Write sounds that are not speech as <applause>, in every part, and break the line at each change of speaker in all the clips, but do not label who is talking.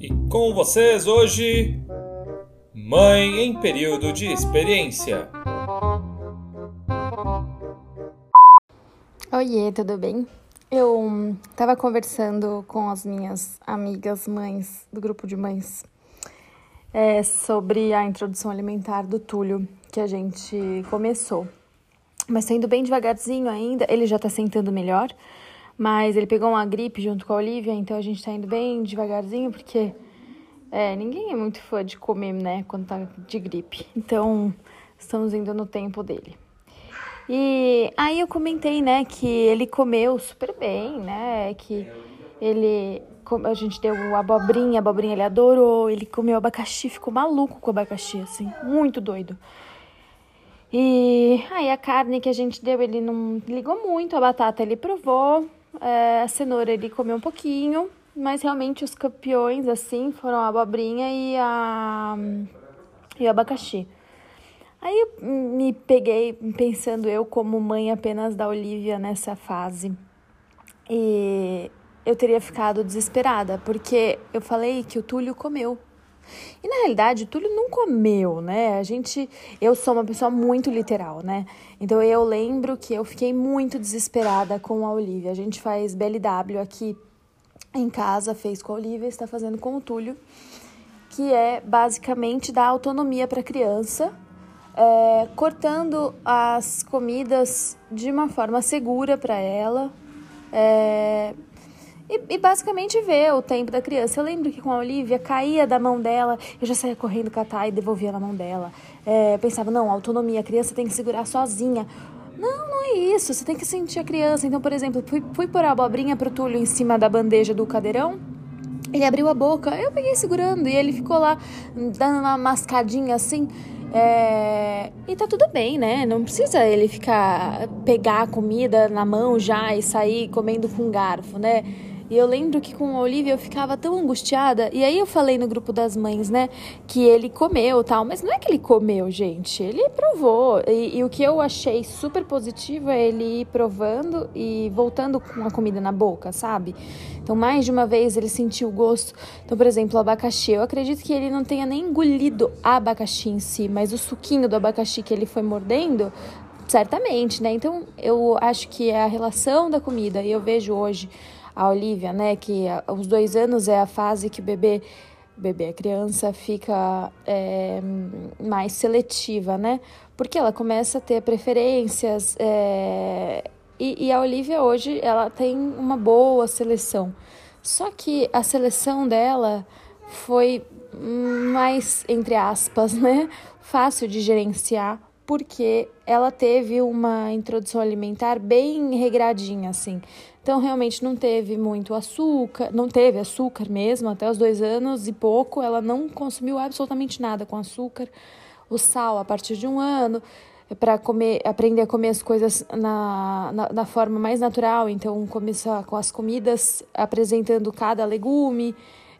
E com vocês hoje, Mãe em Período de Experiência.
Oiê, tudo bem? Eu estava conversando com as minhas amigas mães do grupo de mães é, sobre a introdução alimentar do Túlio que a gente começou. Mas indo bem devagarzinho ainda, ele já tá sentando melhor, mas ele pegou uma gripe junto com a Olivia, então a gente tá indo bem devagarzinho, porque é, ninguém é muito fã de comer, né, quando tá de gripe. Então, estamos indo no tempo dele. E aí eu comentei, né, que ele comeu super bem, né, que ele a gente deu abobrinha, a abobrinha ele adorou, ele comeu abacaxi, ficou maluco com abacaxi, assim, muito doido. E aí a carne que a gente deu, ele não ligou muito, a batata ele provou, é, a cenoura ele comeu um pouquinho, mas realmente os campeões, assim, foram a abobrinha e a e o abacaxi. Aí eu me peguei pensando eu como mãe apenas da Olivia nessa fase. E eu teria ficado desesperada, porque eu falei que o Túlio comeu. E na realidade, o Túlio não comeu, né? A gente, eu sou uma pessoa muito literal, né? Então eu lembro que eu fiquei muito desesperada com a Olivia. A gente faz BLW aqui em casa, fez com a Olivia, está fazendo com o Túlio, que é basicamente dar autonomia para a criança, é, cortando as comidas de uma forma segura para ela. É, e, e, basicamente ver o tempo da criança. Eu lembro que com a Olivia caía da mão dela, eu já saía correndo catar e devolvia na mão dela. É, pensava, não, autonomia, a criança tem que segurar sozinha. Não, não é isso, você tem que sentir a criança. Então, por exemplo, fui, fui pôr a abobrinha pro Túlio em cima da bandeja do cadeirão. Ele abriu a boca, eu peguei segurando e ele ficou lá dando uma mascadinha assim. É... E tá tudo bem, né? Não precisa ele ficar pegar a comida na mão já e sair comendo com garfo, né? E eu lembro que com a Olivia eu ficava tão angustiada. E aí eu falei no grupo das mães, né, que ele comeu tal. Mas não é que ele comeu, gente. Ele provou. E, e o que eu achei super positivo é ele ir provando e voltando com a comida na boca, sabe? Então, mais de uma vez ele sentiu o gosto. Então, por exemplo, o abacaxi. Eu acredito que ele não tenha nem engolido abacaxi em si, mas o suquinho do abacaxi que ele foi mordendo certamente, né? Então eu acho que é a relação da comida e eu vejo hoje a Olivia, né? Que aos dois anos é a fase que o bebê, bebê, a criança fica é, mais seletiva, né? Porque ela começa a ter preferências é, e, e a Olivia hoje ela tem uma boa seleção. Só que a seleção dela foi mais, entre aspas, <laughs> né? Fácil de gerenciar porque ela teve uma introdução alimentar bem regradinha, assim. Então, realmente não teve muito açúcar, não teve açúcar mesmo, até os dois anos e pouco, ela não consumiu absolutamente nada com açúcar. O sal, a partir de um ano, é para comer, aprender a comer as coisas na, na, na, forma mais natural. Então, começar com as comidas apresentando cada legume,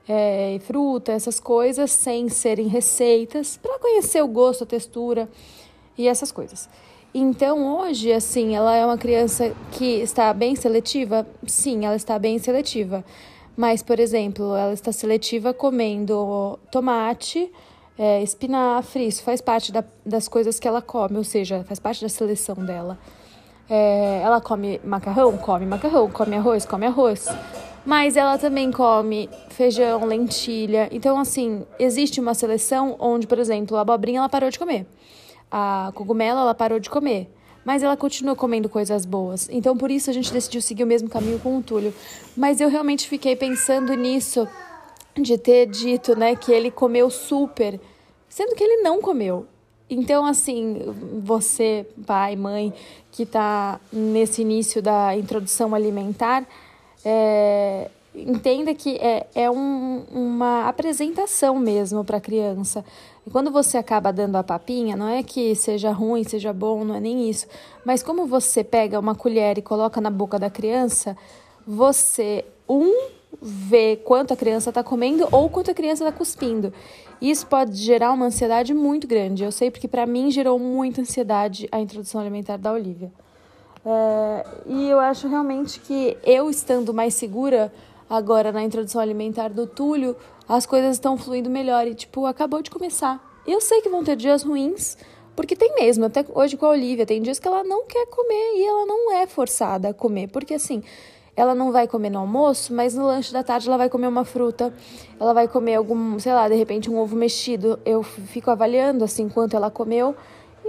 é, fruta, essas coisas, sem serem receitas, para conhecer o gosto, a textura e essas coisas. Então, hoje, assim, ela é uma criança que está bem seletiva? Sim, ela está bem seletiva. Mas, por exemplo, ela está seletiva comendo tomate, é, espinafre, isso faz parte da, das coisas que ela come, ou seja, faz parte da seleção dela. É, ela come macarrão? Come macarrão. Come arroz? Come arroz. Mas ela também come feijão, lentilha. Então, assim, existe uma seleção onde, por exemplo, a abobrinha ela parou de comer a cogumelo, ela parou de comer. Mas ela continua comendo coisas boas. Então, por isso, a gente decidiu seguir o mesmo caminho com o Túlio. Mas eu realmente fiquei pensando nisso, de ter dito, né, que ele comeu super, sendo que ele não comeu. Então, assim, você, pai, mãe, que está nesse início da introdução alimentar, é, entenda que é, é um, uma apresentação mesmo para a criança. E quando você acaba dando a papinha, não é que seja ruim, seja bom, não é nem isso. Mas como você pega uma colher e coloca na boca da criança, você, um, vê quanto a criança está comendo ou quanto a criança está cuspindo. Isso pode gerar uma ansiedade muito grande. Eu sei porque para mim gerou muita ansiedade a introdução alimentar da Olivia. É, e eu acho realmente que eu estando mais segura agora na introdução alimentar do Túlio, as coisas estão fluindo melhor e, tipo, acabou de começar. Eu sei que vão ter dias ruins, porque tem mesmo, até hoje com a Olivia, tem dias que ela não quer comer e ela não é forçada a comer, porque assim, ela não vai comer no almoço, mas no lanche da tarde ela vai comer uma fruta, ela vai comer algum, sei lá, de repente um ovo mexido. Eu fico avaliando assim quanto ela comeu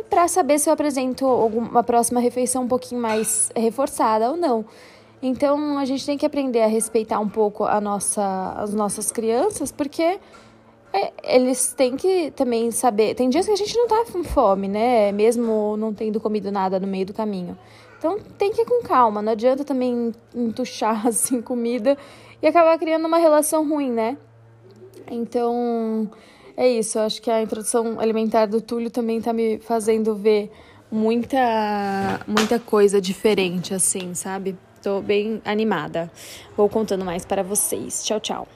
para saber se eu apresento uma próxima refeição um pouquinho mais reforçada ou não. Então a gente tem que aprender a respeitar um pouco a nossa, as nossas crianças, porque é, eles têm que também saber. Tem dias que a gente não tá com fome, né? Mesmo não tendo comido nada no meio do caminho. Então tem que ir com calma, não adianta também entuchar <laughs> assim comida e acabar criando uma relação ruim, né? Então é isso, eu acho que a introdução alimentar do Túlio também tá me fazendo ver muita muita coisa diferente assim, sabe? Tô bem animada. Vou contando mais para vocês. Tchau, tchau.